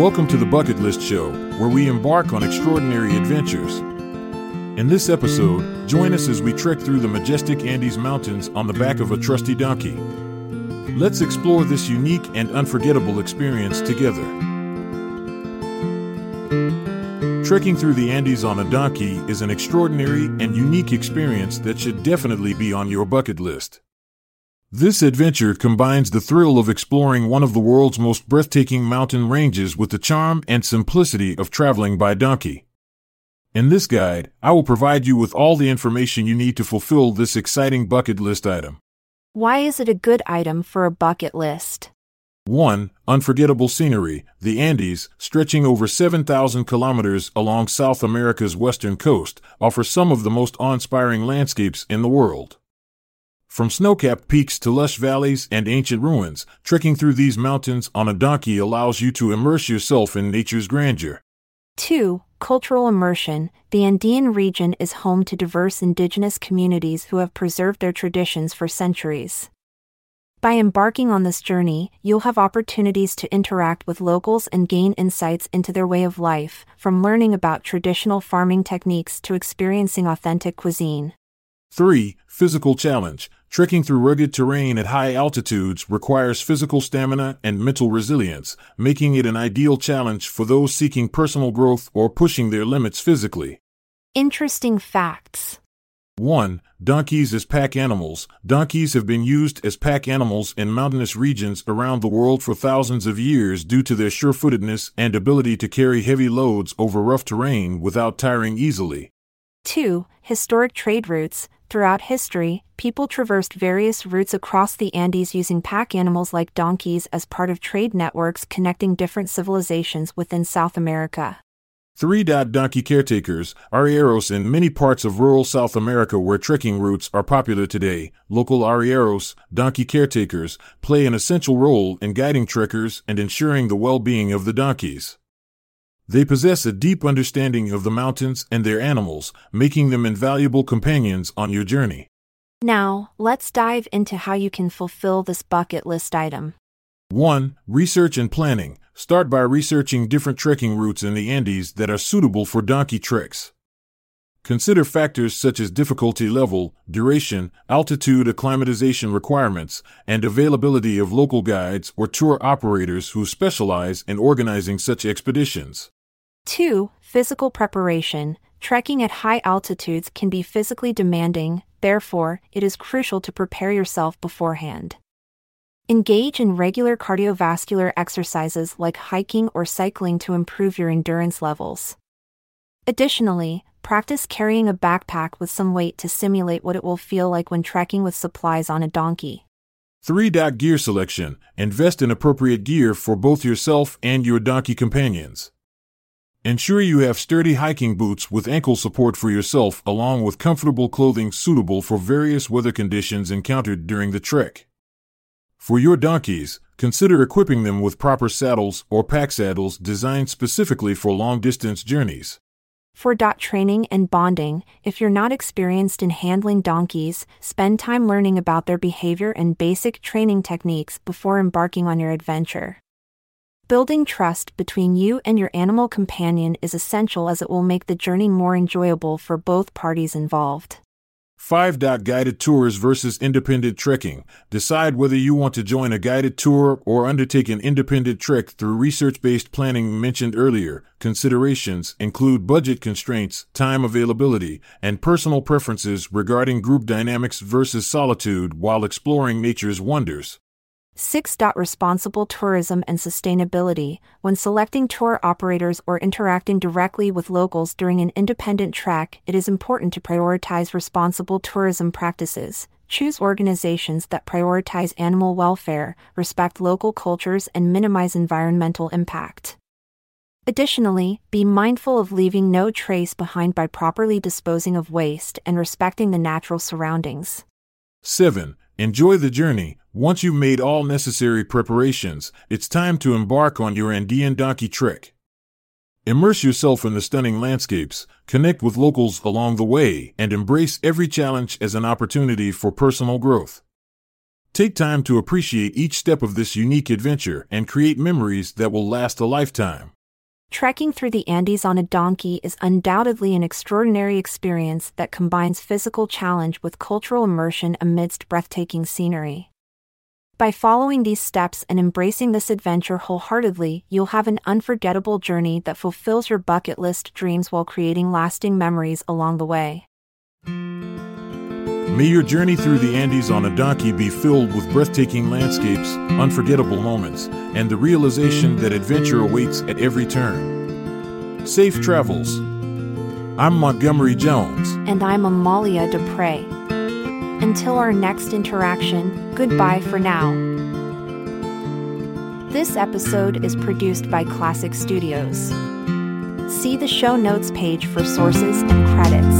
Welcome to the Bucket List Show, where we embark on extraordinary adventures. In this episode, join us as we trek through the majestic Andes Mountains on the back of a trusty donkey. Let's explore this unique and unforgettable experience together. Trekking through the Andes on a donkey is an extraordinary and unique experience that should definitely be on your bucket list. This adventure combines the thrill of exploring one of the world's most breathtaking mountain ranges with the charm and simplicity of traveling by donkey. In this guide, I will provide you with all the information you need to fulfill this exciting bucket list item. Why is it a good item for a bucket list? 1. Unforgettable scenery. The Andes, stretching over 7,000 kilometers along South America's western coast, offer some of the most awe inspiring landscapes in the world. From snow capped peaks to lush valleys and ancient ruins, trekking through these mountains on a donkey allows you to immerse yourself in nature's grandeur. 2. Cultural immersion. The Andean region is home to diverse indigenous communities who have preserved their traditions for centuries. By embarking on this journey, you'll have opportunities to interact with locals and gain insights into their way of life, from learning about traditional farming techniques to experiencing authentic cuisine. 3. Physical challenge. Trekking through rugged terrain at high altitudes requires physical stamina and mental resilience, making it an ideal challenge for those seeking personal growth or pushing their limits physically. Interesting facts. 1. Donkeys as pack animals. Donkeys have been used as pack animals in mountainous regions around the world for thousands of years due to their sure footedness and ability to carry heavy loads over rough terrain without tiring easily. 2. Historic trade routes. Throughout history, people traversed various routes across the Andes using pack animals like donkeys as part of trade networks connecting different civilizations within South America. 3. Donkey caretakers, arrieros in many parts of rural South America where trekking routes are popular today. Local arrieros, donkey caretakers, play an essential role in guiding trekkers and ensuring the well being of the donkeys. They possess a deep understanding of the mountains and their animals, making them invaluable companions on your journey. Now, let's dive into how you can fulfill this bucket list item. 1. Research and planning. Start by researching different trekking routes in the Andes that are suitable for donkey treks. Consider factors such as difficulty level, duration, altitude acclimatization requirements, and availability of local guides or tour operators who specialize in organizing such expeditions. 2. Physical preparation. Trekking at high altitudes can be physically demanding, therefore, it is crucial to prepare yourself beforehand. Engage in regular cardiovascular exercises like hiking or cycling to improve your endurance levels. Additionally, practice carrying a backpack with some weight to simulate what it will feel like when trekking with supplies on a donkey. 3. Gear selection. Invest in appropriate gear for both yourself and your donkey companions. Ensure you have sturdy hiking boots with ankle support for yourself, along with comfortable clothing suitable for various weather conditions encountered during the trek. For your donkeys, consider equipping them with proper saddles or pack saddles designed specifically for long distance journeys. For dot training and bonding, if you're not experienced in handling donkeys, spend time learning about their behavior and basic training techniques before embarking on your adventure. Building trust between you and your animal companion is essential as it will make the journey more enjoyable for both parties involved. 5. Guided tours versus independent trekking. Decide whether you want to join a guided tour or undertake an independent trek through research based planning mentioned earlier. Considerations include budget constraints, time availability, and personal preferences regarding group dynamics versus solitude while exploring nature's wonders. 6. Responsible tourism and sustainability. When selecting tour operators or interacting directly with locals during an independent trek, it is important to prioritize responsible tourism practices. Choose organizations that prioritize animal welfare, respect local cultures, and minimize environmental impact. Additionally, be mindful of leaving no trace behind by properly disposing of waste and respecting the natural surroundings. 7. Enjoy the journey. Once you've made all necessary preparations, it's time to embark on your Andean donkey trek. Immerse yourself in the stunning landscapes, connect with locals along the way, and embrace every challenge as an opportunity for personal growth. Take time to appreciate each step of this unique adventure and create memories that will last a lifetime. Trekking through the Andes on a donkey is undoubtedly an extraordinary experience that combines physical challenge with cultural immersion amidst breathtaking scenery. By following these steps and embracing this adventure wholeheartedly, you'll have an unforgettable journey that fulfills your bucket list dreams while creating lasting memories along the way. May your journey through the Andes on a donkey be filled with breathtaking landscapes, unforgettable moments, and the realization that adventure awaits at every turn. Safe travels. I'm Montgomery Jones. And I'm Amalia Dupre. Until our next interaction, goodbye for now. This episode is produced by Klassic Studios. See the show notes page for sources and credits.